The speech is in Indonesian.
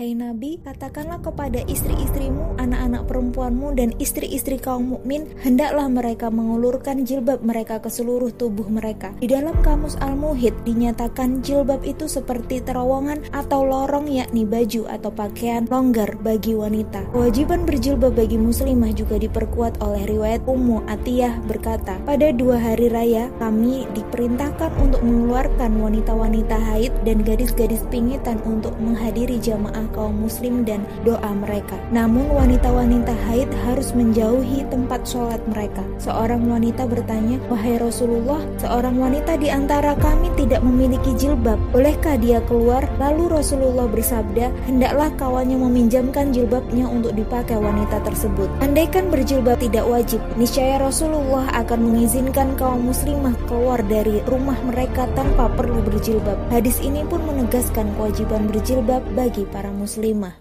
Hai Nabi, katakanlah kepada istri-istrimu, anak-anak perempuanmu, dan istri-istri kaum mukmin, hendaklah mereka mengulurkan jilbab mereka ke seluruh tubuh mereka. Di dalam kamus Al-Muhid dinyatakan jilbab itu seperti terowongan atau lorong yakni baju atau pakaian longgar bagi wanita. Kewajiban berjilbab bagi muslimah juga diperkuat oleh riwayat Ummu Atiyah berkata, pada dua hari raya kami diperintahkan untuk mengeluarkan wanita-wanita haid dan gadis-gadis pingitan untuk menghadiri jamaah kaum muslim dan doa mereka. Namun wanita-wanita haid harus menjauhi tempat sholat mereka. Seorang wanita bertanya, Wahai Rasulullah, seorang wanita di antara kami tidak memiliki jilbab. Bolehkah dia keluar? Lalu Rasulullah bersabda, hendaklah kawannya meminjamkan jilbabnya untuk dipakai wanita tersebut. Andaikan berjilbab tidak wajib, niscaya Rasulullah akan mengizinkan kaum muslimah keluar dari rumah mereka tanpa perlu berjilbab. Hadis ini pun menegaskan kewajiban berjilbab bagi para muslimah